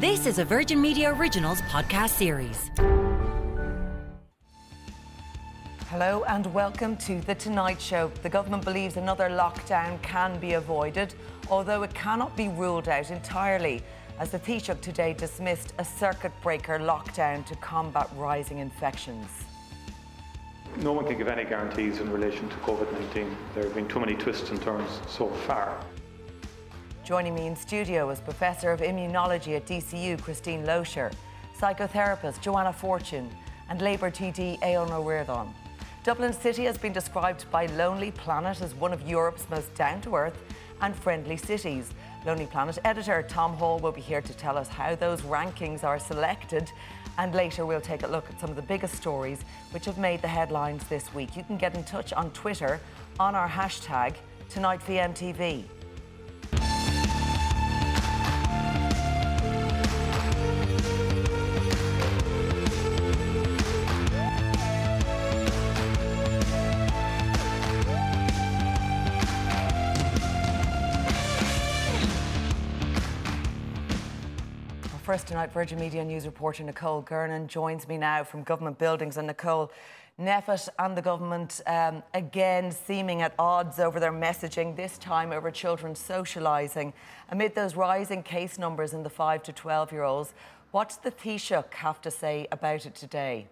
This is a Virgin Media Originals podcast series. Hello and welcome to The Tonight Show. The government believes another lockdown can be avoided, although it cannot be ruled out entirely, as the Taoiseach today dismissed a circuit breaker lockdown to combat rising infections. No one can give any guarantees in relation to COVID 19. There have been too many twists and turns so far. Joining me in studio is Professor of Immunology at DCU, Christine Loscher, psychotherapist Joanna Fortune, and Labour TD Aodhán Ó Ríordáin. Dublin City has been described by Lonely Planet as one of Europe's most down to earth and friendly cities. Lonely Planet editor Tom Hall will be here to tell us how those rankings are selected. And later, we'll take a look at some of the biggest stories which have made the headlines this week. You can get in touch on Twitter on our hashtag TonightVMTV. First tonight, Virgin Media News reporter Nicole Gernan joins me now from government buildings. And Nicole, NPHET and the government um, again seeming at odds over their messaging, this time over children socialising. Amid those rising case numbers in the 5 to 12 year olds, what's the Taoiseach have to say about it today?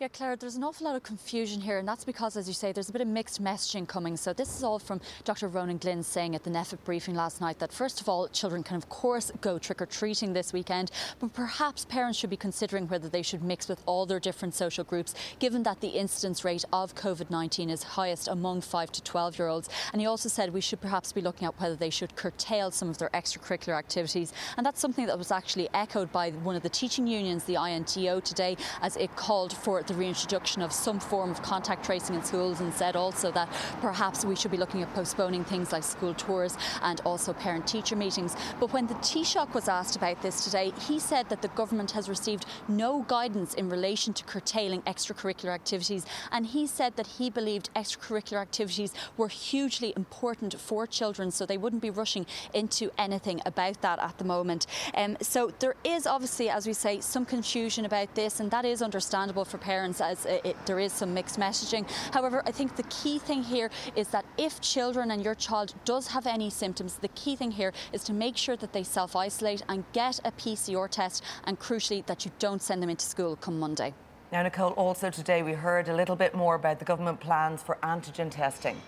Yeah, Claire, there's an awful lot of confusion here, and that's because, as you say, there's a bit of mixed messaging coming. So this is all from Dr. Ronan Glynn saying at the NPHET briefing last night that, first of all, children can, of course, go trick-or-treating this weekend, but perhaps parents should be considering whether they should mix with all their different social groups, given that the incidence rate of COVID-19 is highest among 5 to 12-year-olds. And he also said we should perhaps be looking at whether they should curtail some of their extracurricular activities. And that's something that was actually echoed by one of the teaching unions, the INTO, today, as it called for the reintroduction of some form of contact tracing in schools and said also that perhaps we should be looking at postponing things like school tours and also parent teacher meetings. But when the Taoiseach was asked about this today, he said that the government has received no guidance in relation to curtailing extracurricular activities. And he said that he believed extracurricular activities were hugely important for children, so they wouldn't be rushing into anything about that at the moment. Um, so there is obviously, as we say, some confusion about this, and that is understandable for parents as it, it, there is some mixed messaging. However, I think the key thing here is that if children and your child does have any symptoms, the key thing here is to make sure that they self isolate and get a PCR test, and crucially, that you don't send them into school come Monday. Now, Nicole, also today we heard a little bit more about the government plans for antigen testing.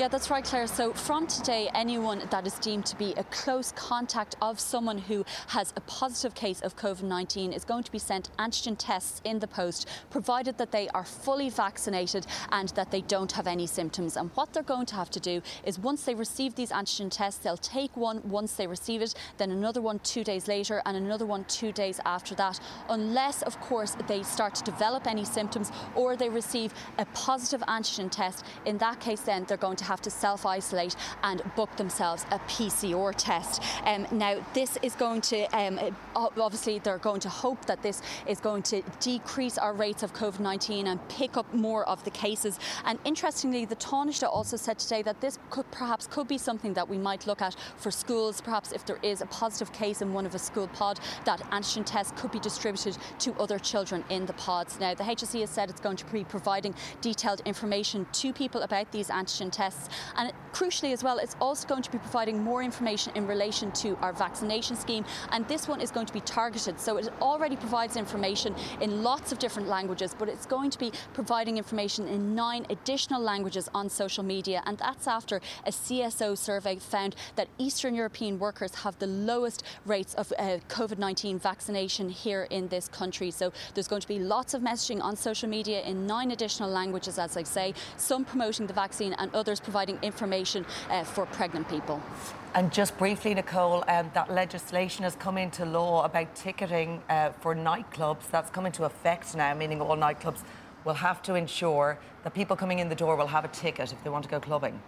Yeah, that's right, Claire. So from today, anyone that is deemed to be a close contact of someone who has a positive case of COVID-19 is going to be sent antigen tests in the post, provided that they are fully vaccinated and that they don't have any symptoms. And what they're going to have to do is once they receive these antigen tests, they'll take one once they receive it, then another one two days later and another one two days after that, unless, of course, they start to develop any symptoms or they receive a positive antigen test. In that case, then they're going to have to self isolate and book themselves a PCR test. Um, now, this is going to, um, obviously, they're going to hope that this is going to decrease our rates of COVID 19 and pick up more of the cases. And interestingly, the Taoiseach also said today that this could perhaps could be something that we might look at for schools. Perhaps if there is a positive case in one of a school pod, that antigen test could be distributed to other children in the pods. Now, the HSE has said it's going to be providing detailed information to people about these antigen tests and crucially as well, it's also going to be providing more information in relation to our vaccination scheme. And this one is going to be targeted. So it already provides information in lots of different languages, but it's going to be providing information in nine additional languages on social media. And that's after a CSO survey found that Eastern European workers have the lowest rates of uh, COVID 19 vaccination here in this country. So there's going to be lots of messaging on social media in nine additional languages, as I say, some promoting the vaccine and others course, providing information uh, for pregnant people. And just briefly, Nicole, um, that legislation has come into law about ticketing uh, for nightclubs. That's come into effect now, meaning all nightclubs will have to ensure that people coming in the door will have a ticket if they want to go clubbing.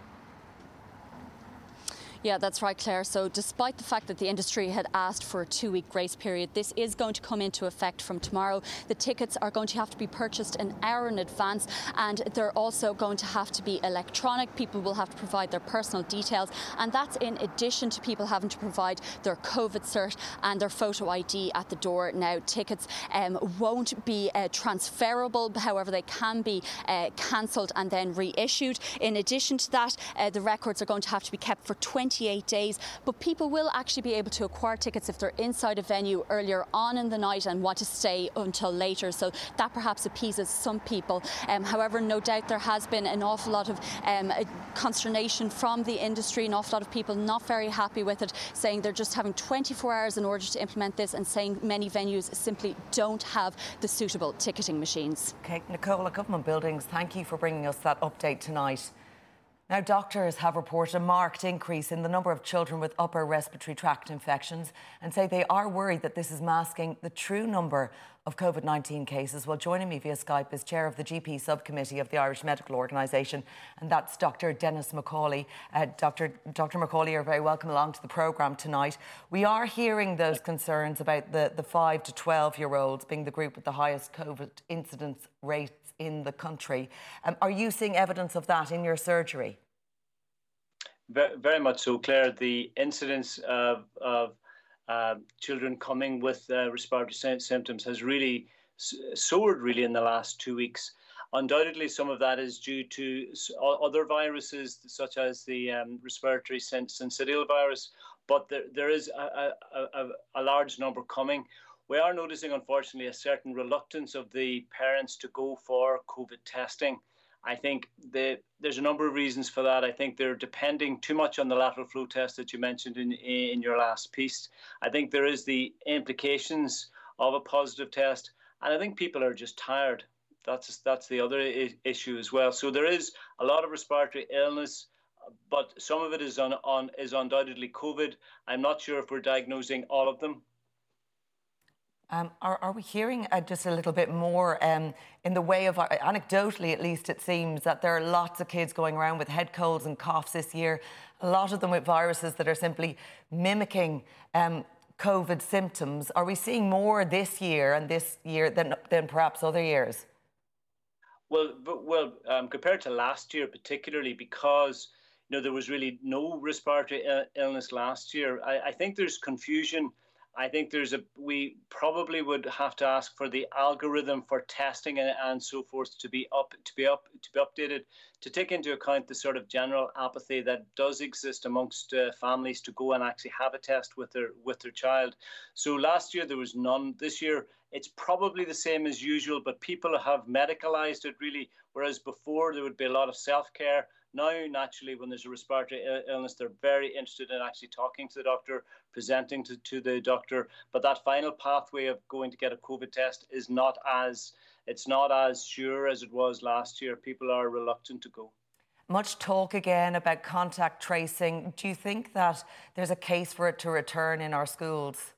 Yeah, that's right, Claire. So, despite the fact that the industry had asked for a two week grace period, this is going to come into effect from tomorrow. The tickets are going to have to be purchased an hour in advance and they're also going to have to be electronic. People will have to provide their personal details, and that's in addition to people having to provide their COVID cert and their photo ID at the door. Now, tickets um, won't be uh, transferable, however, they can be uh, cancelled and then reissued. In addition to that, uh, the records are going to have to be kept for 20 28 days. But people will actually be able to acquire tickets if they're inside a venue earlier on in the night and want to stay until later. So that perhaps appeases some people. Um, however, no doubt there has been an awful lot of um, consternation from the industry, an awful lot of people not very happy with it, saying they're just having 24 hours in order to implement this and saying many venues simply don't have the suitable ticketing machines. Okay, Nicola, government buildings, thank you for bringing us that update tonight. Now, doctors have reported a marked increase in the number of children with upper respiratory tract infections and say they are worried that this is masking the true number of COVID 19 cases. Well, joining me via Skype is chair of the GP subcommittee of the Irish Medical Organisation, and that's Dr. Denis McCauley. Uh, Dr. Dr. McCauley, you're very welcome along to the programme tonight. We are hearing those concerns about the, the 5 to 12 year olds being the group with the highest COVID incidence rates in the country. Um, are you seeing evidence of that in your surgery? Very much so, Claire. The incidence of, of uh, children coming with uh, respiratory symptoms has really soared really in the last two weeks. Undoubtedly, some of that is due to other viruses, such as the um, respiratory syncytial virus, but there, there is a, a, a, large number coming. We are noticing, unfortunately, a certain reluctance of the parents to go for COVID testing. I think the, there's a number of reasons for that. I think they're depending too much on the lateral flow test that you mentioned in, in your last piece. I think there is the implications of a positive test, and I think people are just tired. That's that's the other I- issue as well. So there is a lot of respiratory illness, but some of it is on, on is undoubtedly COVID. I'm not sure if we're diagnosing all of them. Um, are, are, we hearing uh, just a little bit more um, in the way of, uh, anecdotally at least, it seems that there are lots of kids going around with head colds and coughs this year, a lot of them with viruses that are simply mimicking um, COVID symptoms. Are we seeing more this year and this year than, than perhaps other years? Well, well, um, compared to last year, particularly because you know there was really no respiratory uh, illness last year. I, I think there's confusion I think there's a we probably would have to ask for the algorithm for testing and, and so forth to be up to be up to be updated to take into account the sort of general apathy that does exist amongst uh, families to go and actually have a test with their with their child. So last year there was none. This year it's probably the same as usual, but people have medicalized it really, whereas before there would be a lot of self care now, naturally, when there's a respiratory illness, they're very interested in actually talking to the doctor, presenting to, to the doctor. But that final pathway of going to get a COVID test is not as it's not as sure as it was last year. People are reluctant to go. Much talk again about contact tracing. Do you think that there's a case for it to return in our schools?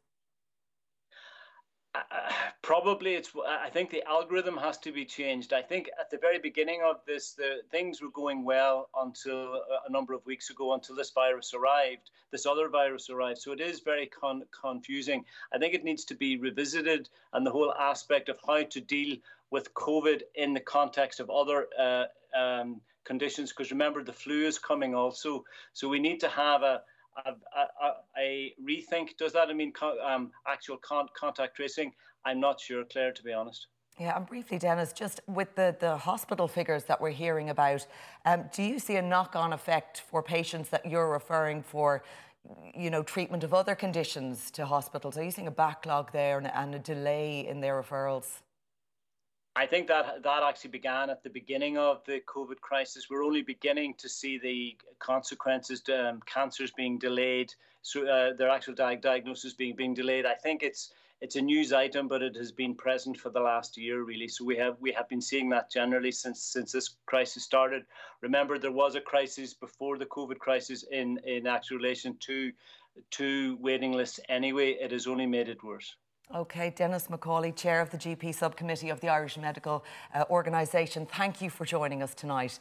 Uh, probably it's i think the algorithm has to be changed. I think at the very beginning of this the things were going well until a number of weeks ago until this virus arrived this other virus arrived. So it is very con- confusing. I think it needs to be revisited and the whole aspect of how to deal with covid in the context of other uh, um, conditions because remember the flu is coming also. So we need to have a a, rethink. Does that mean um, actual con- contact tracing? I'm not sure, Claire, to be honest. Yeah, and briefly, Denis, just with the, the hospital figures that we're hearing about, um, do you see a knock on effect for patients that you're referring for, you know, treatment of other conditions to hospitals? Are you seeing a backlog there and, and a delay in their referrals? I think that that actually began at the beginning of the COVID crisis. We're only beginning to see the consequences, um, cancers being delayed, so uh, their actual di- diagnosis being being delayed. I think it's it's a news item, but it has been present for the last year, really. So we have we have been seeing that generally since since this crisis started. Remember, there was a crisis before the COVID crisis in in actual relation to to waiting lists. Anyway, it has only made it worse. Okay, Denis McCauley, Chair of the GP Subcommittee of the Irish Medical uh, Organisation. Thank you for joining us tonight.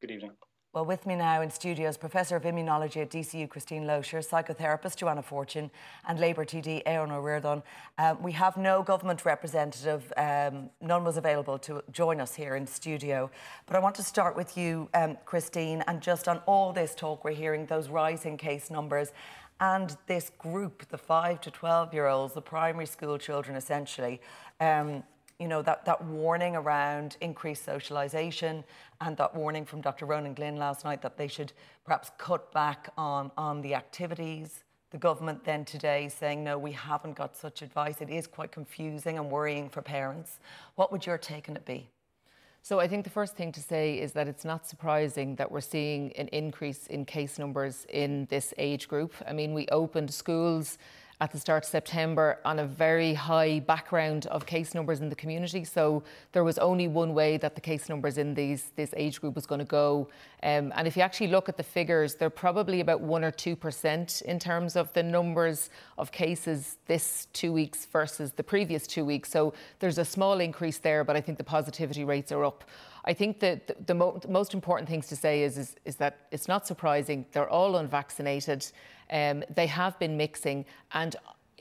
Good evening. Well, with me now in studios, Professor of Immunology at DCU, Christine Loscher, psychotherapist Joanna Fortune, and Labour TD, Aodhán Ó Ríordáin. Um, we have no government representative, um, none was available to join us here in studio. But I want to start with you, um, Christine, and just on all this talk we're hearing, those rising case numbers, and this group, the 5 to 12 year olds, the primary school children essentially. Um, you know, that, that warning around increased socialisation and that warning from Dr. Ronan Glynn last night that they should perhaps cut back on, on the activities. The government then today saying, no, we haven't got such advice. It is quite confusing and worrying for parents. What would your take on it be? So I think the first thing to say is that it's not surprising that we're seeing an increase in case numbers in this age group. I mean, we opened schools at the start of September on a very high background of case numbers in the community. So there was only one way that the case numbers in these this age group was going to go. Um, and if you actually look at the figures, they're probably about one or two percent in terms of the numbers of cases this two weeks versus the previous two weeks. So there's a small increase there, but I think the positivity rates are up. I think that the, the mo- most important things to say is, is, is that it's not surprising. They're all unvaccinated. Um, they have been mixing, and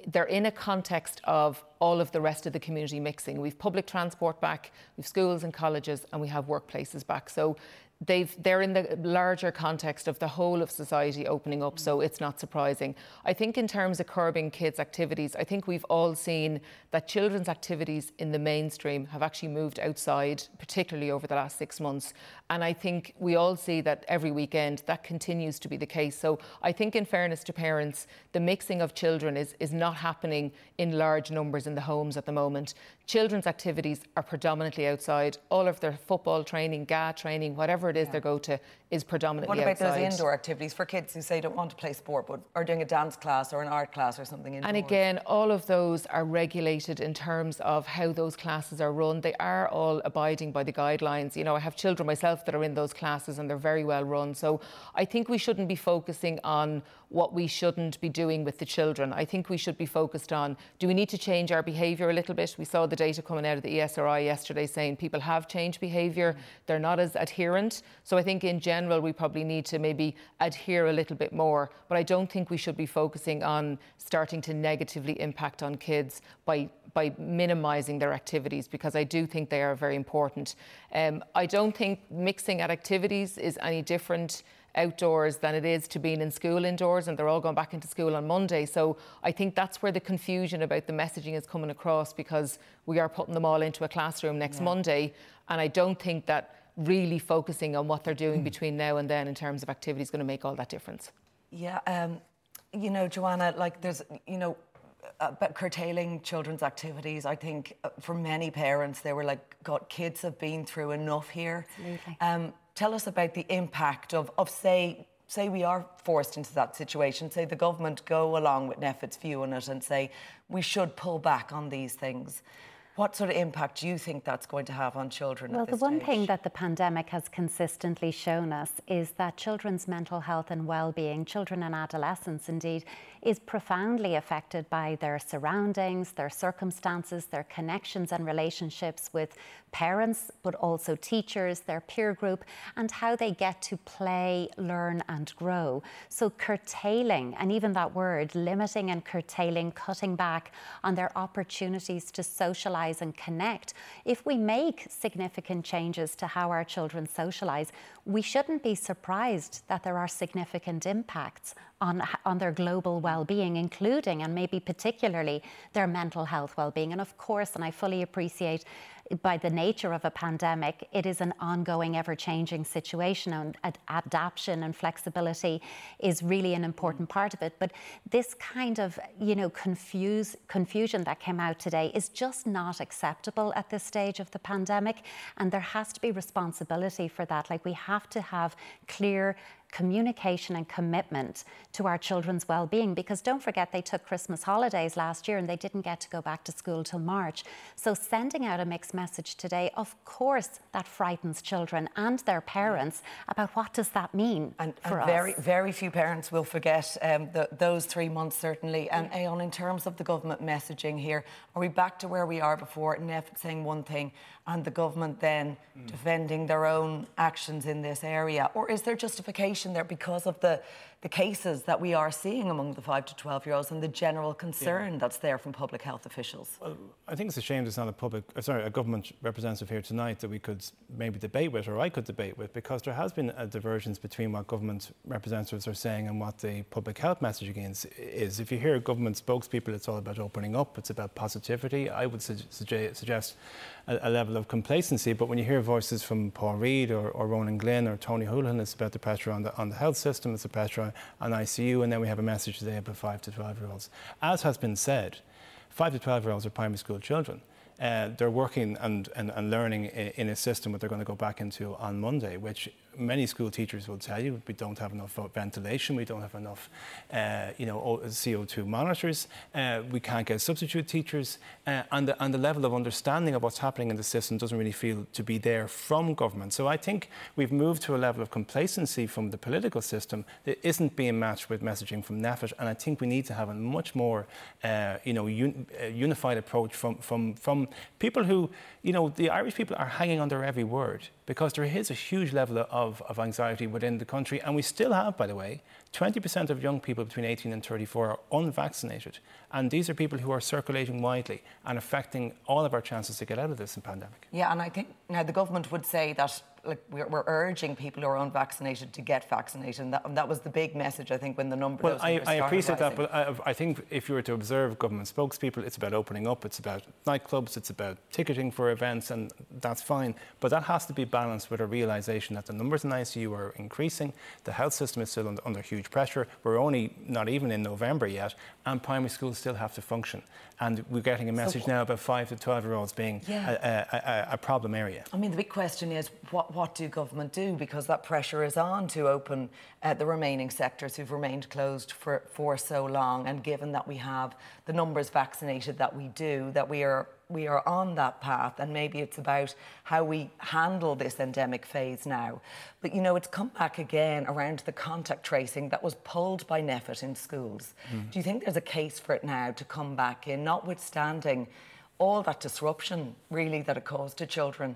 they're in a context of all of the rest of the community mixing. We've public transport back, we've schools and colleges, and we have workplaces back. So they've they're in the larger context of the whole of society opening up so it's not surprising. I think in terms of curbing kids activities i think we've all seen that children's activities in the mainstream have actually moved outside particularly over the last 6 months. And i think we all see that every weekend that continues to be the case. So i think in fairness to parents the mixing of children is is not happening in large numbers in the homes at the moment children's activities are predominantly outside all of their football training GAA training whatever it is yeah. they go to is predominantly outside. What about outside. those indoor activities for kids who say they don't want to play sport but are doing a dance class or an art class or something indoors? And again, all of those are regulated in terms of how those classes are run. They are all abiding by the guidelines. You know, I have children myself that are in those classes and they're very well run. So I think we shouldn't be focusing on what we shouldn't be doing with the children. I think we should be focused on do we need to change our behaviour a little bit? We saw the data coming out of the ESRI yesterday saying people have changed behaviour, they're not as adherent. So I think in general we probably need to maybe adhere a little bit more. But I don't think we should be focusing on starting to negatively impact on kids by by minimising their activities because I do think they are very important. Um, I don't think mixing at activities is any different outdoors than it is to being in school indoors, and they're all going back into school on Monday. So I think that's where the confusion about the messaging is coming across because we are putting them all into a classroom next yeah. Monday, and I don't think that really focusing on what they're doing mm. between now and then in terms of activity is going to make all that difference. Yeah, um, you know, Joanna, like there's, you know, about curtailing children's activities. I think uh, for many parents, they were like, God, kids have been through enough here. Absolutely. Um, tell us about the impact of, of say, say we are forced into that situation, say the government go along with NPHET's view on it and say we should pull back on these things. What sort of impact do you think that's going to have on children? Well, the one stage? thing that the pandemic has consistently shown us is that children's mental health and well-being, children and adolescents indeed, is profoundly affected by their surroundings, their circumstances, their connections and relationships with parents, but also teachers, their peer group, and how they get to play, learn, and grow. So, curtailing, and even that word, limiting and curtailing, cutting back on their opportunities to socialize and connect. If we make significant changes to how our children socialize, we shouldn't be surprised that there are significant impacts on, on their global well-being, including and maybe particularly their mental health well-being. And of course, and I fully appreciate by the nature of a pandemic, it is an ongoing, ever changing situation, and ad- adaptation and flexibility is really an important part of it. But this kind of, you know, confuse, confusion that came out today is just not acceptable at this stage of the pandemic, and there has to be responsibility for that. Like, we have to have clear communication and commitment to our children's well-being because don't forget they took Christmas holidays last year and they didn't get to go back to school till March. So sending out a mixed message today, of course that frightens children and their parents about what does that mean and, for and very, us. Very few parents will forget um, the, those three months certainly. And Aodhán, in terms of the government messaging here, are we back to where we are before? NPHET saying one thing and the government then mm. defending their own actions in this area? Or is there justification there because of the, the cases that we are seeing among the 5 to 12 year olds and the general concern yeah. that's there from public health officials? Well, I think it's a shame there's not a public, uh, sorry, a government representative here tonight that we could maybe debate with or I could debate with because there has been a divergence between what government representatives are saying and what the public health messaging is. is. If you hear government spokespeople, it's all about opening up, it's about positivity. I would su- suggest a, a, level of complacency. But when you hear voices from Paul Reid or, or Ronan Glynn or Tony Holohan, it's about the pressure on the, on the health system, it's the pressure on, on ICU, and then we have a message today about 5 to 12 year olds. As has been said, 5 to 12 year olds are primary school children. Uh, they're working and, and, and learning in, in, a system that they're going to go back into on Monday, which many school teachers will tell you we don't have enough ventilation, we don't have enough, uh, you know, CO2 monitors, uh, we can't get substitute teachers, uh, and, the, and the level of understanding of what's happening in the system doesn't really feel to be there from government. So I think we've moved to a level of complacency from the political system that isn't being matched with messaging from NPHET, and I think we need to have a much more, uh, you know, un- uh, unified approach from, from, from people who, you know, the Irish people are hanging on their every word because there is a huge level of, of anxiety within the country. And we still have, by the way, 20% of young people between 18 and 34 are unvaccinated. And these are people who are circulating widely and affecting all of our chances to get out of this pandemic. Yeah, and I think now the government would say that like we're, we're, urging people who are unvaccinated to get vaccinated. And that, and that was the big message, I think, when the number. Well, I, I appreciate rising. that, but I, I, think if you were to observe government spokespeople, it's about opening up, it's about nightclubs, it's about ticketing for events, and that's fine. But that has to be balanced with a realization that the numbers in ICU are increasing, the health system is still under, under huge pressure. We're only not even in November yet, and primary schools still have to function. And we're getting a message so, now about five to 12 year olds being yeah. a, a, a, problem area. I mean, the big question is what, what do government do? Because that pressure is on to open uh, the remaining sectors who've remained closed for, for so long. And given that we have the numbers vaccinated that we do, that we are we are on that path and maybe it's about how we handle this endemic phase now. But you know, it's come back again around the contact tracing that was pulled by NPHET in schools. Mm. Do you think there's a case for it now to come back in, notwithstanding all that disruption really that it caused to children?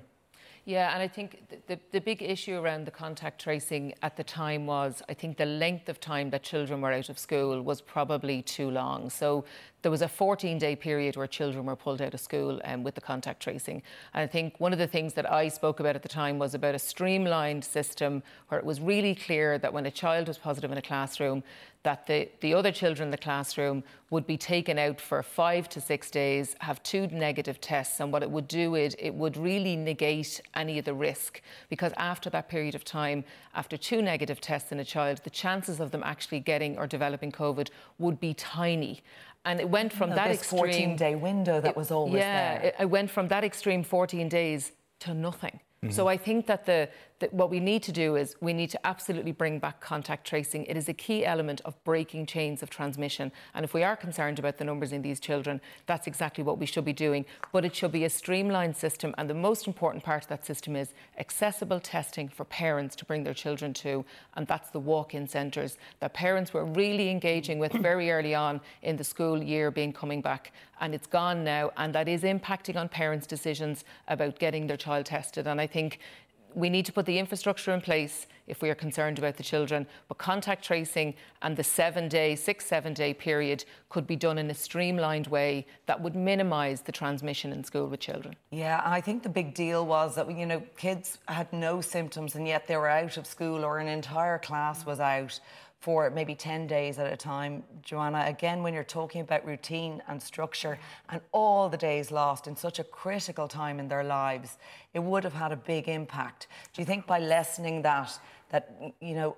Yeah, and I think the, the big issue around the contact tracing at the time was I think the length of time that children were out of school was probably too long. So there was a 14 day period where children were pulled out of school um, with the contact tracing. And I think one of the things that I spoke about at the time was about a streamlined system where it was really clear that when a child was positive in a classroom, that the, the other children in the classroom would be taken out for five to six days, have two negative tests, and what it would do is it would really negate any of the risk because after that period of time, after two negative tests in a child, the chances of them actually getting or developing COVID would be tiny and it went from no, that extreme 14 day window that it, was always yeah, there. Yeah, it went from that extreme 14 days to nothing. Mm-hmm. So I think that the that what we need to do is we need to absolutely bring back contact tracing. It is a key element of breaking chains of transmission. And if we are concerned about the numbers in these children, that's exactly what we should be doing. But it should be a streamlined system. And the most important part of that system is accessible testing for parents to bring their children to. And that's the walk in centres that parents were really engaging with very early on in the school year being coming back. And it's gone now. And that is impacting on parents' decisions about getting their child tested. And I think we need to put the infrastructure in place if we are concerned about the children. But contact tracing and the seven day, six, seven day period could be done in a streamlined way that would minimise the transmission in school with children. Yeah, I think the big deal was that, you know, kids had no symptoms and yet they were out of school or an entire class was out for maybe 10 days at a time. Joanna, again, when you're talking about routine and structure and all the days lost in such a critical time in their lives, it would have had a big impact. Do you think by lessening that, that you know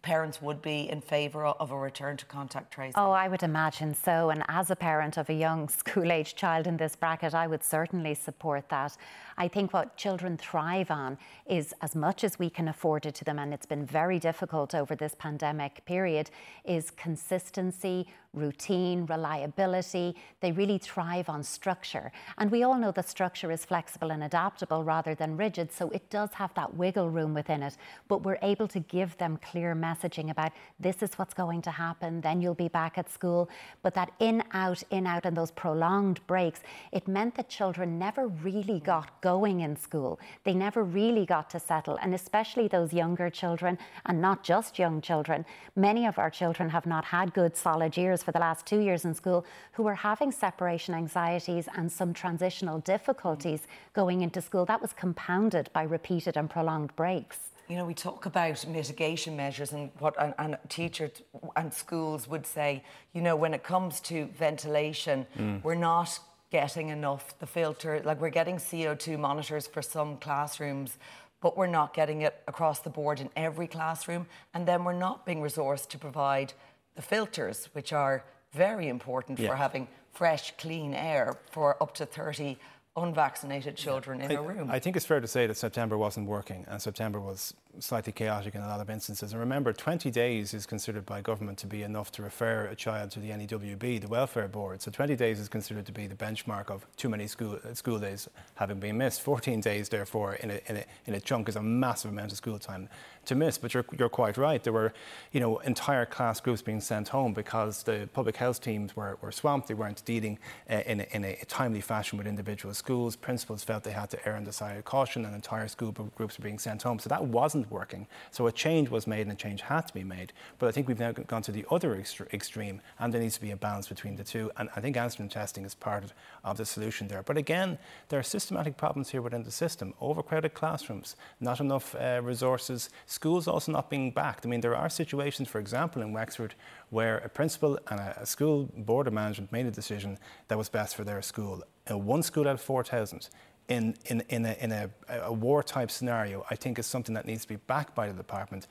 parents would be in favour of a return to contact tracing? Oh, I would imagine so. And as a parent of a young school age child in this bracket, I would certainly support that. I think what children thrive on is as much as we can afford it to them, and it's been very difficult over this pandemic period, is consistency, routine, reliability. They really thrive on structure. And we all know that structure is flexible and adaptable rather than rigid, so it does have that wiggle room within it. But we're able to give them clear messaging about this is what's going to happen, then you'll be back at school. But that in, out, in, out, and those prolonged breaks, it meant that children never really got going in school. They never really got to settle, and especially those younger children, and not just young children. Many of our children have not had good solid years for the last two years in school who are having separation anxieties and some transitional difficulties going into school. That was compounded by repeated and prolonged breaks. You know, we talk about mitigation measures and what and, and, teachers and schools would say, you know, when it comes to ventilation, mm. we're not getting enough the filter like we're getting CO2 monitors for some classrooms but we're not getting it across the board in every classroom and then we're not being resourced to provide the filters, which are very important yeah. for having fresh, clean air for up to 30 unvaccinated children in I, a room. I think it's fair to say that September wasn't working and September was slightly chaotic in a lot of instances. And remember, 20 days is considered by government to be enough to refer a child to the NEWB, the welfare board. So 20 days is considered to be the benchmark of too many school, uh, school days having been missed. 14 days, therefore, in a, in, a, in a chunk is a massive amount of school time to miss. But you're, you're quite right. There were, you know, entire class groups being sent home because the public health teams were, were swamped. They weren't dealing uh, in, a, in a timely fashion with individual schools. Principals felt they had to err on the side of caution, and entire school groups were being sent home. So that wasn't working. So a change was made, and a change had to be made. But I think we've now gone to the other extre- extreme, and there needs to be a balance between the two. And I think antigen testing is part of, the solution there. But again, there are systematic problems here within the system: overcrowded classrooms, not enough uh, resources schools also not being backed. I mean, there are situations, for example, in Wexford, where a principal and a, school board of management made a decision that was best for their school. Uh, one school out of 4,000 in, in, in, a, in a, a war type scenario, I think is something that needs to be backed by the department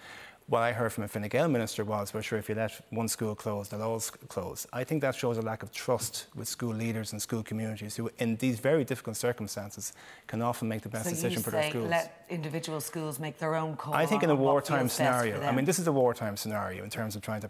what I heard from a Fine Gael minister was, well, sure, if you let one school close, they'll all close. I think that shows a lack of trust with school leaders and school communities who, in these very difficult circumstances, can often make the best so decision for their schools. let individual schools make their own call. I think in a wartime scenario, I mean, this is a wartime scenario in terms of trying to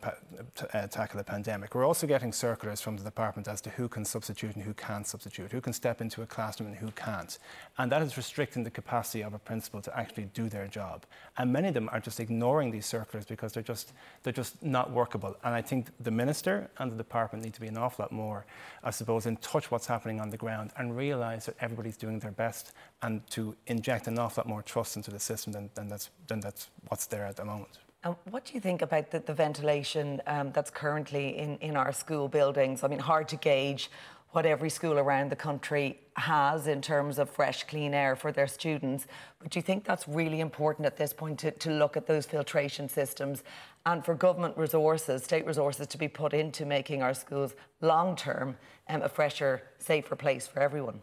uh, tackle a pandemic. We're also getting circulars from the department as to who can substitute and who can't substitute, who can step into a classroom and who can't. And that is restricting the capacity of a principal to actually do their job. And many of them are just ignoring these circulars because they're just they're just not workable. And I think the minister and the department need to be an awful lot more, I suppose, in touch what's happening on the ground and realise that everybody's doing their best and to inject an awful lot more trust into the system than, than that's than that's what's there at the moment. And what do you think about the, the ventilation um, that's currently in, in our school buildings? I mean, hard to gauge what every school around the country has in terms of fresh, clean air for their students. But do you think that's really important at this point to, to look at those filtration systems and for government resources, state resources, to be put into making our schools long term um, a fresher, safer place for everyone?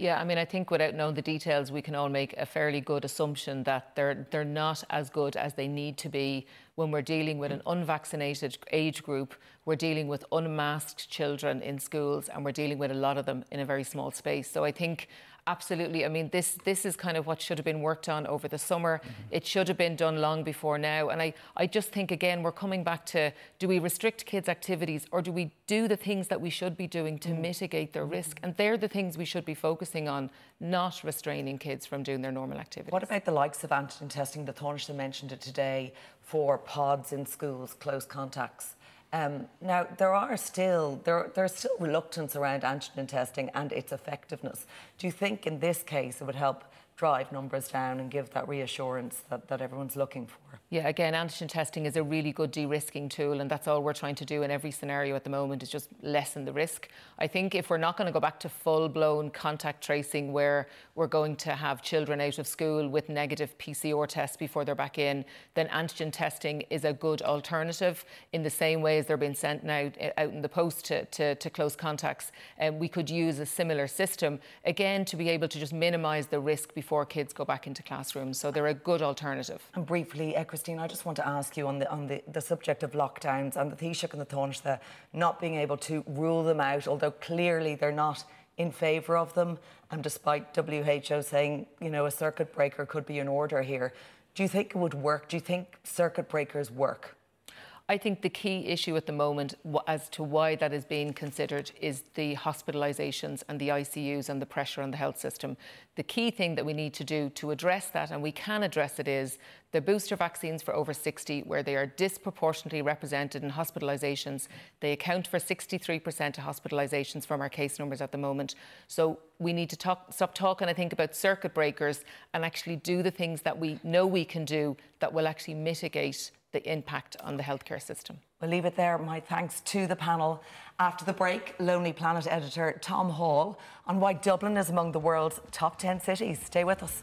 Yeah, I mean, I think without knowing the details, we can all make a fairly good assumption that they're they're not as good as they need to be when we're dealing with an unvaccinated age group. We're dealing with unmasked children in schools, and we're dealing with a lot of them in a very small space. So I think absolutely. I mean, this this is kind of what should have been worked on over the summer. Mm-hmm. It should have been done long before now. And I, I just think again we're coming back to do we restrict kids' activities or do we do the things that we should be doing to mm-hmm. mitigate their risk? And they're the things we should be focusing on, not restraining kids from doing their normal activities. What about the likes of antigen testing? The Taoiseach mentioned it today for pods in schools, close contacts. Um, now there are still there there's still reluctance around antigen testing and its effectiveness. Do you think in this case it would help drive numbers down and give that reassurance that, that everyone's looking for? Yeah, again, antigen testing is a really good de-risking tool, and that's all we're trying to do in every scenario at the moment is just lessen the risk. I think if we're not going to go back to full-blown contact tracing, where we're going to have children out of school with negative PCR tests before they're back in, then antigen testing is a good alternative. In the same way as they're being sent now eh, out in the post to, to, to close contacts, um, we could use a similar system again to be able to just minimise the risk before kids go back into classrooms. So they're a good alternative. And briefly, Christine, I just want to ask you on the on the, the subject of lockdowns and the Taoiseach and the Taoiseach not being able to rule them out, although clearly they're not in favour of them, and despite WHO saying, you know, a circuit breaker could be in order here. Do you think it would work? Do you think circuit breakers work? I think the key issue at the moment as to why that is being considered is the hospitalisations and the ICUs and the pressure on the health system. The key thing that we need to do to address that, and we can address it, is the booster vaccines for over 60, where they are disproportionately represented in hospitalisations. They account for 63% of hospitalisations from our case numbers at the moment. So we need to talk, stop talking, I think, about circuit breakers and actually do the things that we know we can do that will actually mitigate the impact on the healthcare system. We'll leave it there. My thanks to the panel. After the break, Lonely Planet editor Tom Hall on why Dublin is among the world's top 10 cities. Stay with us.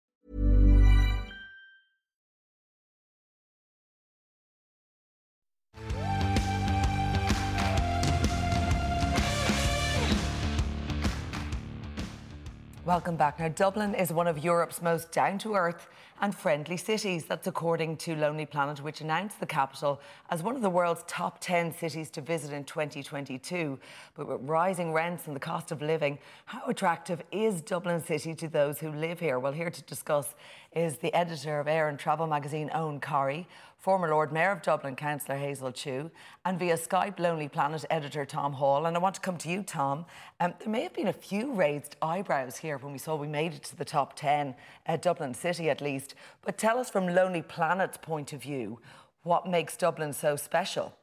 Welcome back. Now, Dublin is one of Europe's most down to earth and friendly cities. That's according to Lonely Planet, which announced the capital as one of the world's top 10 cities to visit in 2022. But with rising rents and the cost of living, how attractive is Dublin City to those who live here? Well, here to discuss is the editor of Air and Travel magazine, Eoin Corry, former Lord Mayor of Dublin, Councillor Hazel Chu, and via Skype, Lonely Planet editor Tom Hall. And I want to come to you, Tom. Um, there may have been a few raised eyebrows here when we saw we made it to the top 10, uh, Dublin City at least. But tell us from Lonely Planet's point of view, what makes Dublin so special?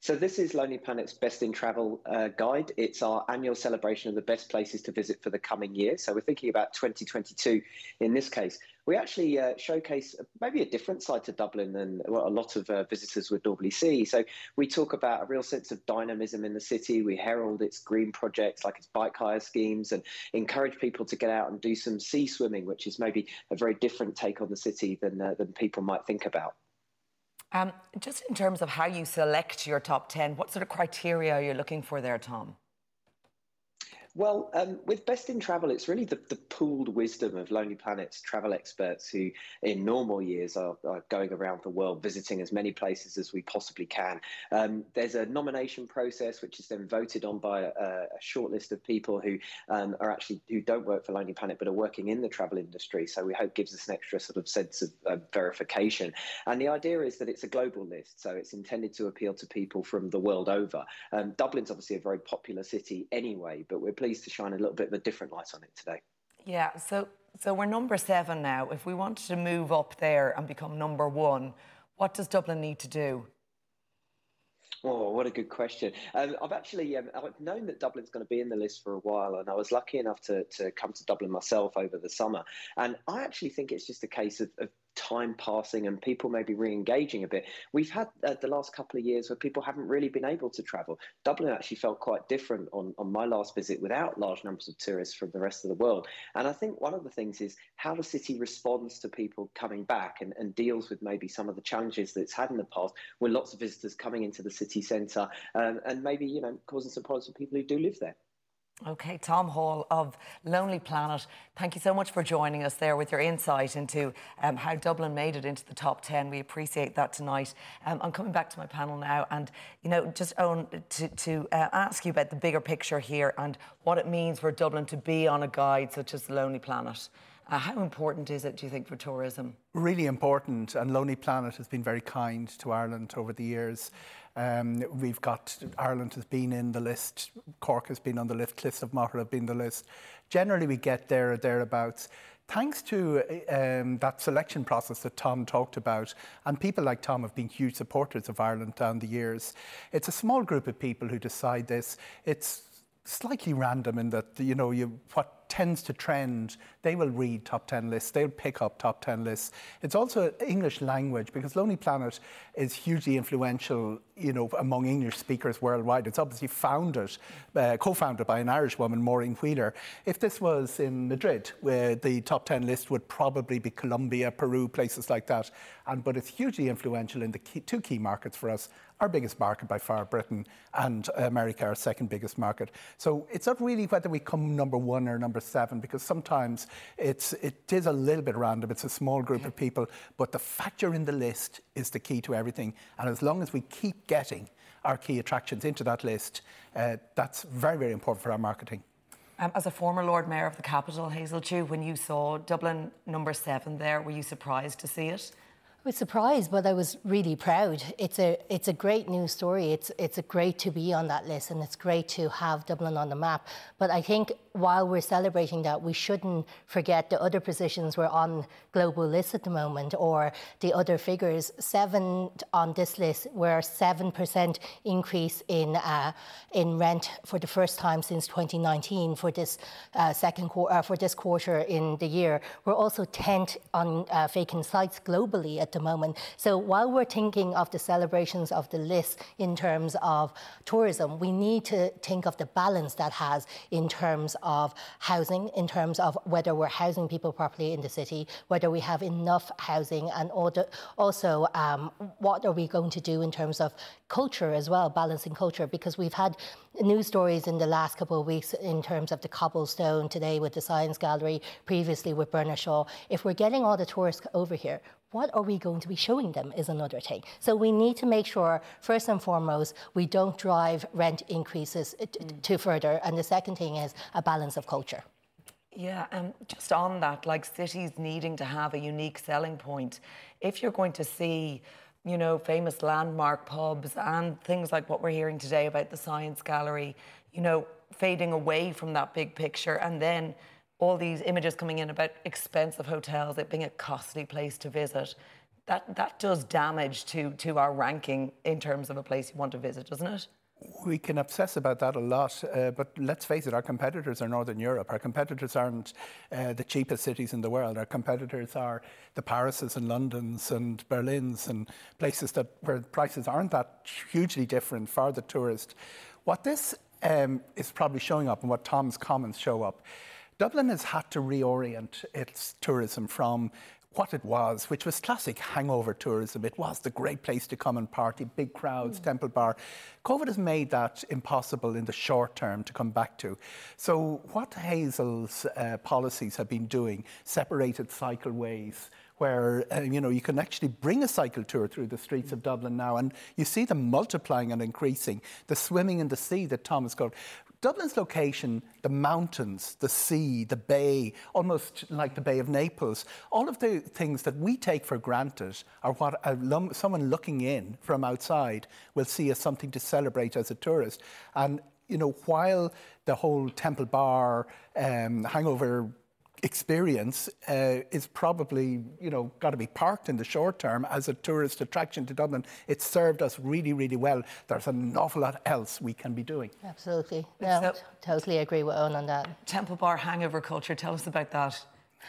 So this is Lonely Planet's Best in Travel uh, guide. It's our annual celebration of the best places to visit for the coming year. So we're thinking about 2022 in this case. We actually uh, showcase maybe a different side to Dublin than what a lot of uh, visitors would normally see. So we talk about a real sense of dynamism in the city. We herald its green projects like its bike hire schemes and encourage people to get out and do some sea swimming, which is maybe a very different take on the city than, uh, than people might think about. Um, just in terms of how you select your top 10, what sort of criteria are you looking for there, Tom? Well, um, with Best in Travel, it's really the, the pooled wisdom of Lonely Planet's travel experts who, in normal years, are, are going around the world visiting as many places as we possibly can. Um, there's a nomination process which is then voted on by a, a short list of people who um, are actually who don't work for Lonely Planet but are working in the travel industry. So we hope gives us an extra sort of sense of uh, verification. And the idea is that it's a global list, so it's intended to appeal to people from the world over. Um, Dublin's obviously a very popular city anyway, but we're pleased pleased to shine a little bit of a different light on it today. Yeah, so so we're number seven now. If we wanted to move up there and become number one, what does Dublin need to do? Oh, what a good question. Um, I've actually um, I've known that Dublin's going to be in the list for a while, and I was lucky enough to, to come to Dublin myself over the summer. And I actually think it's just a case of, of time passing and people maybe re-engaging a bit. We've had uh, the last couple of years where people haven't really been able to travel. Dublin actually felt quite different on, on my last visit without large numbers of tourists from the rest of the world. And I think one of the things is how the city responds to people coming back and, and deals with maybe some of the challenges that it's had in the past with lots of visitors coming into the city centre um, and maybe, you know, causing some problems for people who do live there. Okay, Tom Hall of Lonely Planet, thank you so much for joining us there with your insight into um, how Dublin made it into the top 10. We appreciate that tonight. Um, I'm coming back to my panel now and, you know, just own to, to uh, ask you about the bigger picture here and what it means for Dublin to be on a guide such as the Lonely Planet. Uh, how important is it, do you think, for tourism? Really important, and Lonely Planet has been very kind to Ireland over the years. Um, we've got Ireland has been in the list, Cork has been on the list, Cliffs of Moher have been the list. Generally, we get there or thereabouts. Thanks to um, that selection process that Tom talked about, and people like Tom have been huge supporters of Ireland down the years. It's a small group of people who decide this. It's slightly random in that you know you what tends to trend, they will read top 10 lists, they'll pick up top 10 lists. It's also English language because Lonely Planet is hugely influential, you know, among English speakers worldwide. It's obviously founded, uh, co-founded by an Irish woman, Maureen Wheeler. If this was in Madrid, where the top 10 list would probably be Colombia, Peru, places like that. And, but it's hugely influential in the key, two key markets for us, our biggest market by far, Britain, and America, our second biggest market. So it's not really whether we come number one or number seven, because sometimes it's, it is a little bit random. It's a small group of people, but the fact you're in the list is the key to everything. And as long as we keep getting our key attractions into that list, uh, that's very, very important for our marketing. Um, as a former Lord Mayor of the capital, Hazel Chu, when you saw Dublin number seven there, were you surprised to see it? Was surprised, but I was really proud. It's a it's a great news story. It's it's a great to be on that list, and it's great to have Dublin on the map. But I think while we're celebrating that, we shouldn't forget the other positions we're on global lists at the moment, or the other figures. Seven on this list, were seven percent increase in uh, in rent for the first time since 2019 for this uh, second quarter uh, for this quarter in the year. We're also tenth on uh, vacant sites globally at the the moment. So while we're thinking of the celebrations of the list in terms of tourism, we need to think of the balance that has in terms of housing, in terms of whether we're housing people properly in the city, whether we have enough housing, and also um, what are we going to do in terms of culture as well, balancing culture, because we've had news stories in the last couple of weeks in terms of the cobblestone today with the Science Gallery, previously with Bernard Shaw. If we're getting all the tourists over here, what are we going to be showing them is another thing. So we need to make sure, first and foremost, we don't drive rent increases mm. too further. And the second thing is a balance of culture. Yeah, and just on that, like cities needing to have a unique selling point. If you're going to see, you know, famous landmark pubs and things like what we're hearing today about the Science Gallery, you know, fading away from that big picture and then all these images coming in about expensive hotels, it being a costly place to visit, that, that does damage to, to our ranking in terms of a place you want to visit, doesn't it? We can obsess about that a lot, uh, but let's face it, our competitors are Northern Europe. Our competitors aren't uh, the cheapest cities in the world. Our competitors are the Parises and Londons and Berlins and places that where prices aren't that hugely different for the tourist. What this um, is probably showing up and what Tom's comments show up Dublin has had to reorient its tourism from what it was, which was classic hangover tourism. It was the great place to come and party, big crowds, mm. Temple Bar. COVID has made that impossible in the short term to come back to. So, what Hazel's uh, policies have been doing, separated cycleways, where uh, you know you can actually bring a cycle tour through the streets of Dublin now, and you see them multiplying and increasing. The swimming in the sea that Thomas called Dublin's location, the mountains, the sea, the bay, almost like the Bay of Naples, all of the things that we take for granted are what a, someone looking in from outside will see as something to celebrate as a tourist. And you know, while the whole Temple Bar um, hangover experience uh, is probably you know got to be parked in the short term as a tourist attraction to Dublin. It's served us really, really well. There's an awful lot else we can be doing. Absolutely, no, so, totally agree with Owen on that. Temple Bar hangover culture. Tell us about that.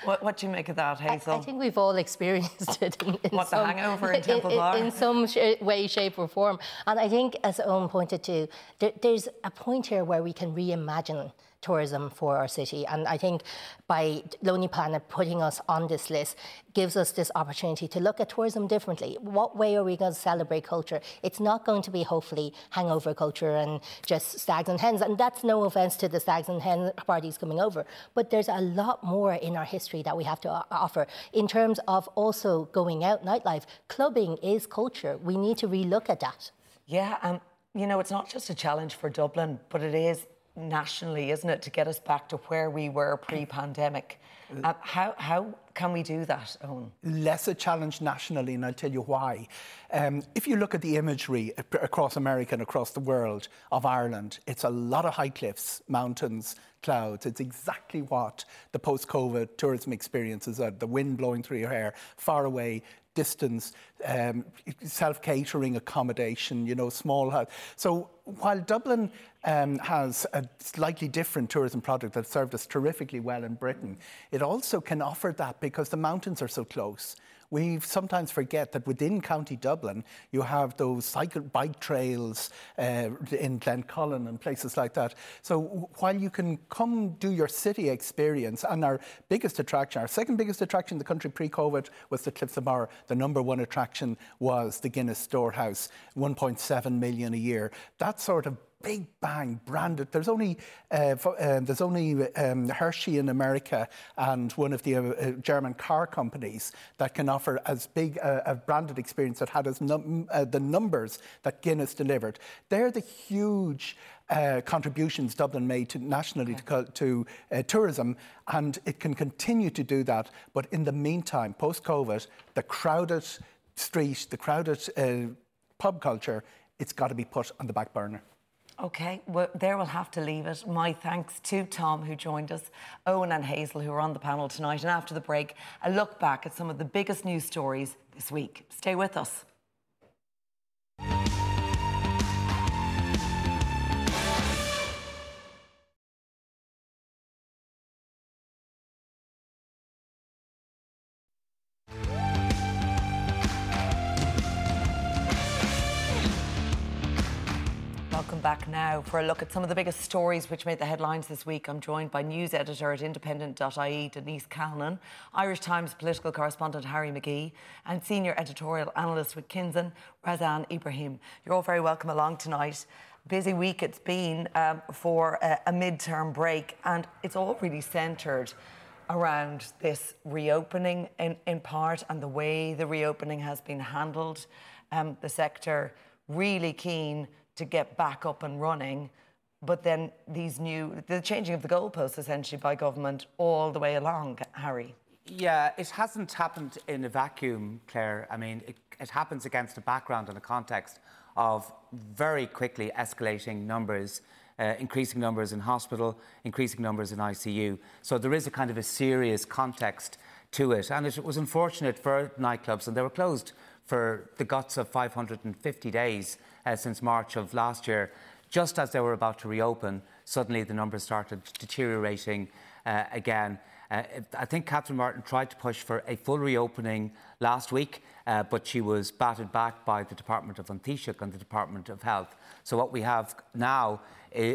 What, what do you make of that, Hazel? I, I think we've all experienced it. In, in what, some, the hangover in Temple Bar? In, in some sh- way, shape, or form. And I think, as Owen pointed to, there, there's a point here where we can reimagine tourism for our city. And I think by Lonely Planet putting us on this list gives us this opportunity to look at tourism differently. What way are we going to celebrate culture? It's not going to be hopefully hangover culture and just stags and hens. And that's no offense to the stags and hen parties coming over. But there's a lot more in our history that we have to offer in terms of also going out nightlife. Clubbing is culture. We need to relook at that. Yeah, um, you know, it's not just a challenge for Dublin, but it is nationally, isn't it, to get us back to where we were pre-pandemic? Uh, how, how can we do that, Owen? Less a challenge nationally, and I'll tell you why. Um, if you look at the imagery across America and across the world of Ireland, it's a lot of high cliffs, mountains, clouds. It's exactly what the post COVID tourism experience is the wind blowing through your hair, far away, distance, um, self-catering accommodation, you know, small house. So while Dublin um, has a slightly different tourism product that served us terrifically well in Britain, it also can offer that because the mountains are so close we sometimes forget that within County Dublin, you have those cycle bike trails uh, in Glencullen and places like that. So while you can come do your city experience, and our biggest attraction, our second biggest attraction in the country pre-COVID was the Cliffs of Moher. The number one attraction was the Guinness Storehouse, 1.7 million a year. That sort of big bang branded. There's only uh, uh, there's only um, Hershey in America and one of the uh, uh German car companies that can offer as big a, a branded experience that had as num- uh, the numbers that Guinness delivered. They're the huge. Uh, contributions Dublin made to nationally okay. to, to tourism, and it can continue to do that. But in the meantime, post COVID, the crowded street, the crowded pub culture, it's got to be put on the back burner. Okay, well, there we'll have to leave it. My thanks to Tom, who joined us, Owen and Hazel, who are on the panel tonight. And after the break, a look back at some of the biggest news stories this week. Stay with us. Back now for a look at some of the biggest stories which made the headlines this week. I'm joined by news editor at independent.ie, Denise Calnan, Irish Times political correspondent Harry McGee, and senior editorial analyst with Kinsen, Razan Ibrahim. You're all very welcome along tonight. Busy week it's been um, for a, a mid-term break, and it's all really centred around this reopening in, in part and the way the reopening has been handled. Um, the sector really keen to get back up and running. But then these new, the changing of the goalposts essentially by government all the way along, Harry. Yeah, it hasn't happened in a vacuum, Claire. I mean, it, it happens against a background and a context of very quickly escalating numbers, uh, increasing numbers in hospital, increasing numbers in ICU. So there is a kind of a serious context to it. And it was unfortunate for nightclubs, and they were closed for the guts of 550 days uh, since March of last year. Just as they were about to reopen, suddenly the numbers started deteriorating uh, again. Uh, I think Catherine Martin tried to push for a full reopening last week, uh, but she was batted back by the Department of An Taoiseach and the Department of Health. So what we have now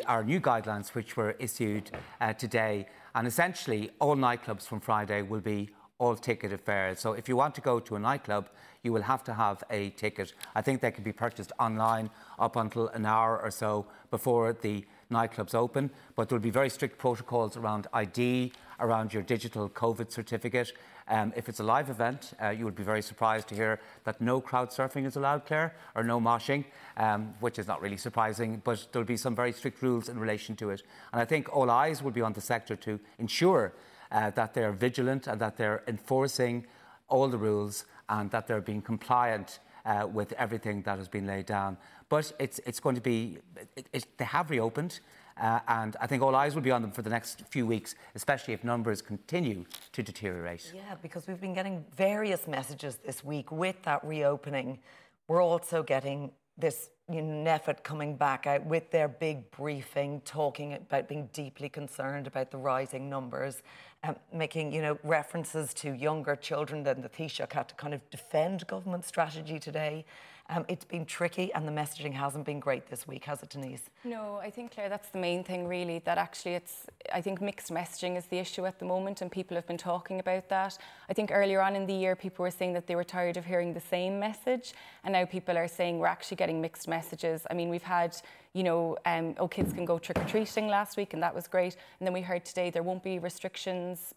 are new guidelines which were issued uh, today, and essentially all nightclubs from Friday will be all ticket affairs. So if you want to go to a nightclub, you will have to have a ticket. I think they can be purchased online up until an hour or so before the nightclubs open. But there will be very strict protocols around ID, around your digital COVID certificate. Um, if it's a live event, uh, you would be very surprised to hear that no crowd surfing is allowed, Claire, or no moshing, um, which is not really surprising, but there'll be some very strict rules in relation to it. And I think all eyes will be on the sector to ensure uh, that they're vigilant and that they're enforcing all the rules and that they're being compliant uh, with everything that has been laid down. But it's, it's going to be, it, it, they have reopened. Uh, and I think all eyes will be on them for the next few weeks, especially if numbers continue to deteriorate. Yeah, because we've been getting various messages this week with that reopening. We're also getting this you know, NPHET coming back out with their big briefing, talking about being deeply concerned about the rising numbers, um, making you know references to younger children. Then the Taoiseach had to kind of defend government strategy today. Um, it's been tricky and the messaging hasn't been great this week, has it, Denise? No, I think, Claire, that's the main thing, really, that actually it's, I think mixed messaging is the issue at the moment and people have been talking about that. I think earlier on in the year, people were saying that they were tired of hearing the same message and now people are saying we're actually getting mixed messages. I mean, we've had you know, um, oh, kids can go trick or treating last week, and that was great. And then we heard today there won't be restrictions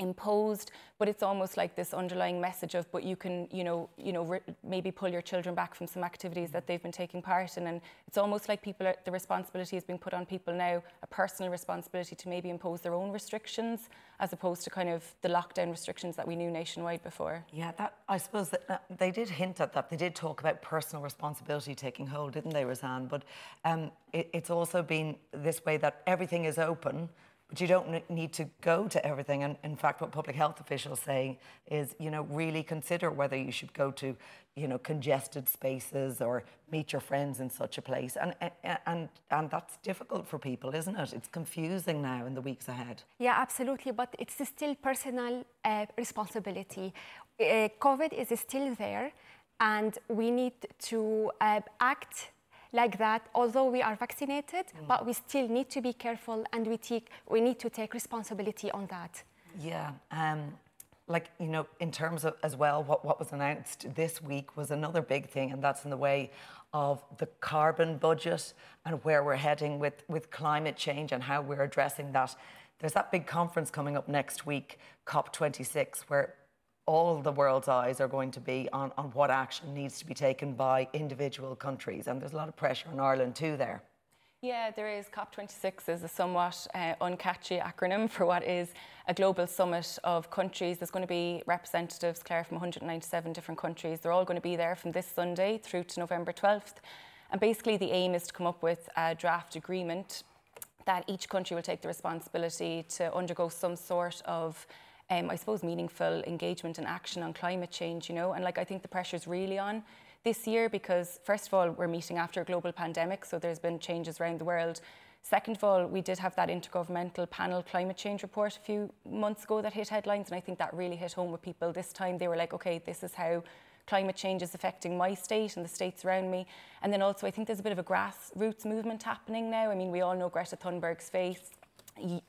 imposed, but it's almost like this underlying message of, but you can, you know, you know, re- maybe pull your children back from some activities that they've been taking part in, and it's almost like people, are, the responsibility is being put on people now, a personal responsibility to maybe impose their own restrictions, as opposed to kind of the lockdown restrictions that we knew nationwide before. Yeah, that I suppose that uh, they did hint at that. They did talk about personal responsibility taking hold, didn't they, Razan? But um, it, it's also been this way that everything is open but you don't need to go to everything. And in fact, what public health officials say is, you know, really consider whether you should go to, you know, congested spaces or meet your friends in such a place. And and and that's difficult for people, isn't it? It's confusing now in the weeks ahead. Yeah, absolutely. But it's still personal uh, responsibility. Uh, COVID is still there, and we need to uh, act like that, although we are vaccinated, mm. but we still need to be careful and we, take, we need to take responsibility on that. Yeah. Um, like, you know, in terms of as well, what, what was announced this week was another big thing, and that's in the way of the carbon budget and where we're heading with, with climate change and how we're addressing that. There's that big conference coming up next week, COP26, where all the world's eyes are going to be on, on what action needs to be taken by individual countries. And there's a lot of pressure on Ireland too there. Yeah, there is. COP26 is a somewhat uh, uncatchy acronym for what is a global summit of countries. There's going to be representatives, Claire, from 197 different countries. They're all going to be there from this Sunday through to November 12th. And basically, the aim is to come up with a draft agreement that each country will take the responsibility to undergo some sort of um, I suppose, meaningful engagement and action on climate change, you know. And like, I think the pressure is really on this year because, first of all, we're meeting after a global pandemic, so there's been changes around the world. Second of all, we did have that intergovernmental panel climate change report a few months ago that hit headlines, and I think that really hit home with people. This time they were like, okay, this is how climate change is affecting my state and the states around me. And then also, I think there's a bit of a grassroots movement happening now. I mean, we all know Greta Thunberg's face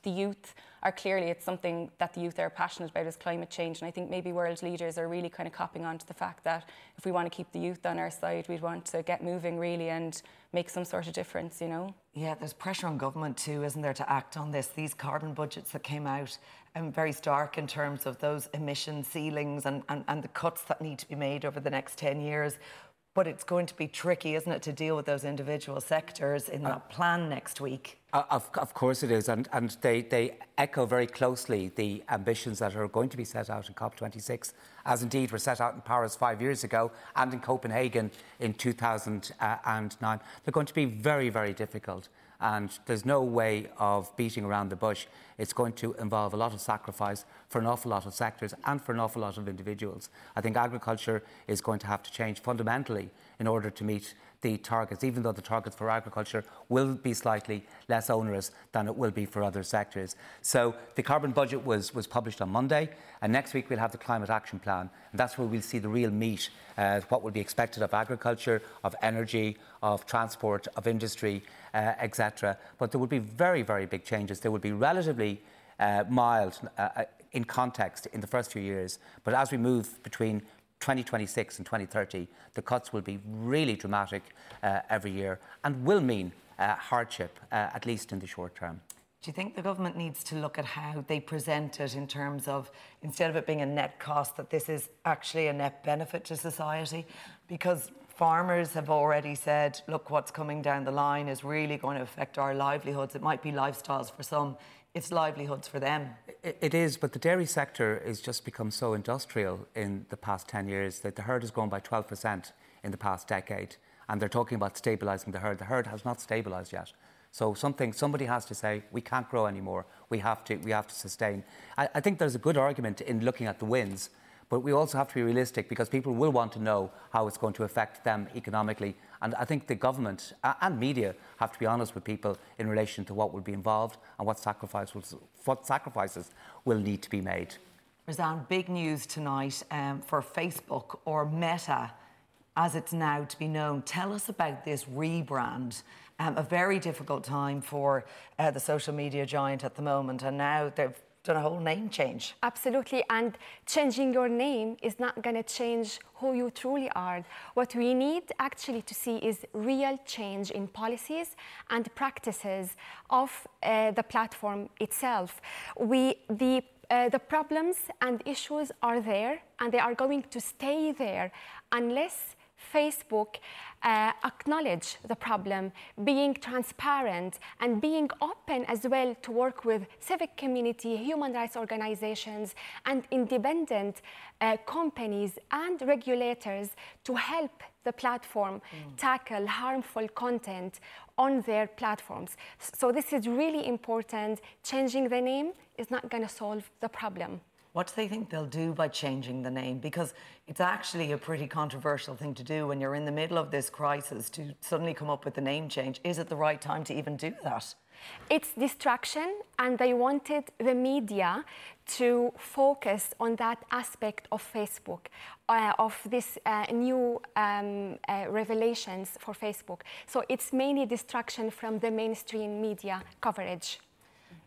the youth are clearly it's something that the youth are passionate about is climate change. And I think maybe world leaders are really kind of copping on to the fact that if we want to keep the youth on our side we'd want to get moving really and make some sort of difference you know? Yeah there's pressure on government too isn't there to act on this? These carbon budgets that came out um, very stark in terms of those emission ceilings and, and, and the cuts that need to be made over the next 10 years but it's going to be tricky, isn't it, to deal with those individual sectors in that uh, plan next week? Uh, of, of, course it is, and, and they, they, echo very closely the ambitions that are going to be set out in COP26, as indeed were set out in Paris five years ago and in Copenhagen in 2009. They're going to be very, very difficult and there's no way of beating around the bush. It's going to involve a lot of sacrifice for an awful lot of sectors and for an awful lot of individuals. I think agriculture is going to have to change fundamentally in order to meet the targets, even though the targets for agriculture will be slightly less onerous than it will be for other sectors. So the carbon budget was, was published on Monday, and next week we'll have the climate action plan, and that's where we'll see the real meat, uh, what will be expected of agriculture, of energy, of transport, of industry, uh, etc. But there will be very, very big changes. There will be relatively uh, mild uh, uh, in context in the first few years, but as we move between 2026 and 2030, the cuts will be really dramatic uh, every year and will mean uh, hardship, uh, at least in the short term. Do you think the government needs to look at how they present it in terms of, instead of it being a net cost, that this is actually a net benefit to society? Because farmers have already said, look, what's coming down the line is really going to affect our livelihoods. It might be lifestyles for some, it's livelihoods for them. It is, but the dairy sector has just become so industrial in the past 10 years that the herd has grown by 12% in the past decade. And they're talking about stabilising the herd. The herd has not stabilised yet. So something somebody has to say we can't grow anymore. We have to we have to sustain. I, I think there's a good argument in looking at the wins but we also have to be realistic because people will want to know how it's going to affect them economically And I think the government and media have to be honest with people in relation to what will be involved and what, sacrifice will, what sacrifices will need to be made. Razan, big news tonight um, for Facebook or Meta, as it's now to be known. Tell us about this rebrand. Um, a very difficult time for uh, the social media giant at the moment, and now they've done a whole name change. Absolutely, and changing your name is not going to change who you truly are. What we need actually to see is real change in policies and practices of uh, the platform itself. We, the uh, the problems and issues are there and they are going to stay there unless Facebook uh, acknowledge the problem, being transparent and being open as well to work with civic community, human rights organizations, and independent uh, companies and regulators to help the platform mm. tackle harmful content on their platforms. So this is really important. Changing the name is not going to solve the problem. What do they think they'll do by changing the name? Because it's actually a pretty controversial thing to do when you're in the middle of this crisis to suddenly come up with a name change. Is it the right time to even do that? It's distraction, and they wanted the media to focus on that aspect of Facebook, uh, of this uh, new um, uh, revelations for Facebook. So it's mainly distraction from the mainstream media coverage.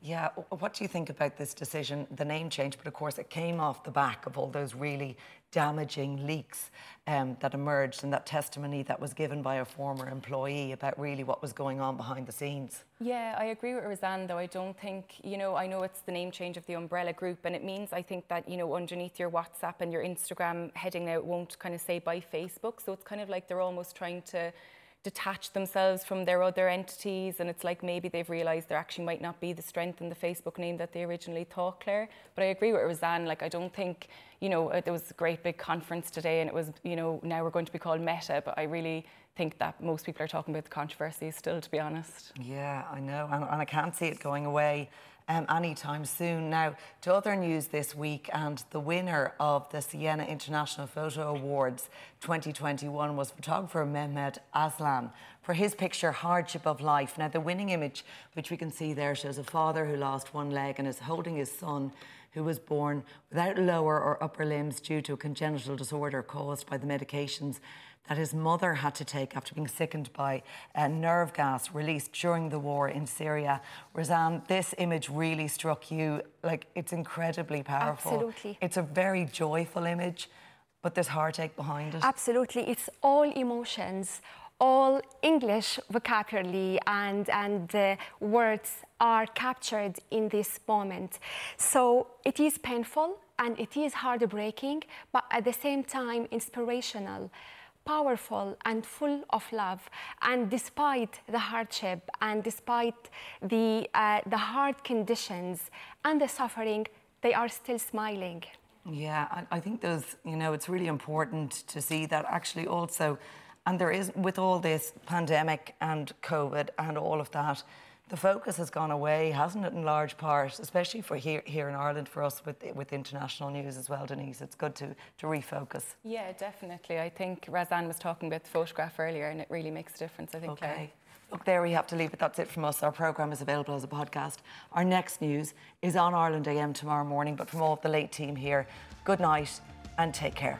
Yeah, what do you think about this decision, the name change? But of course, it came off the back of all those really damaging leaks um, that emerged and that testimony that was given by a former employee about really what was going on behind the scenes. Yeah, I agree with Razan, though. I don't think, you know, I know it's the name change of the umbrella group, and it means I think that, you know, underneath your WhatsApp and your Instagram heading now, it won't kind of say by Facebook. So it's kind of like they're almost trying to detach themselves from their other entities and it's like maybe they've realised there actually might not be the strength in the Facebook name that they originally thought, Claire. But I agree with Razan, like I don't think, you know, uh, there was a great big conference today and it was, you know, now we're going to be called Meta, but I really think that most people are talking about the controversy still, to be honest. Yeah, I know, and, and I can't see it going away um, anytime soon. Now, to other news this week, and the winner of the Siena International Photo Awards 2021 was photographer Mehmet Aslan for his picture Hardship of Life. Now, the winning image, which we can see there, shows a father who lost one leg and is holding his son who was born without lower or upper limbs due to a congenital disorder caused by the medications that his mother had to take after being sickened by uh, nerve gas released during the war in Syria. Razan, this image really struck you. Like, it's incredibly powerful. Absolutely. It's a very joyful image, but there's heartache behind it. Absolutely. It's all emotions. All English vocabulary and, and uh, words are captured in this moment. So it is painful and it is heartbreaking, but at the same time, inspirational powerful and full of love. And despite the hardship and despite the, uh, the hard conditions and the suffering, they are still smiling. Yeah, I, I think those, you know, it's really important to see that actually also, and there is, with all this pandemic and COVID and all of that, the focus has gone away, hasn't it, in large part, especially for here, here in Ireland, for us with, with international news as well, Denise. It's good to, to refocus. Yeah, definitely. I think Razan was talking about the photograph earlier, and it really makes a difference, I think. Okay. Claire. Look, there we have to leave it. That's it from us. Our programme is available as a podcast. Our next news is on Ireland AM tomorrow morning, but from all of the late team here, good night and take care.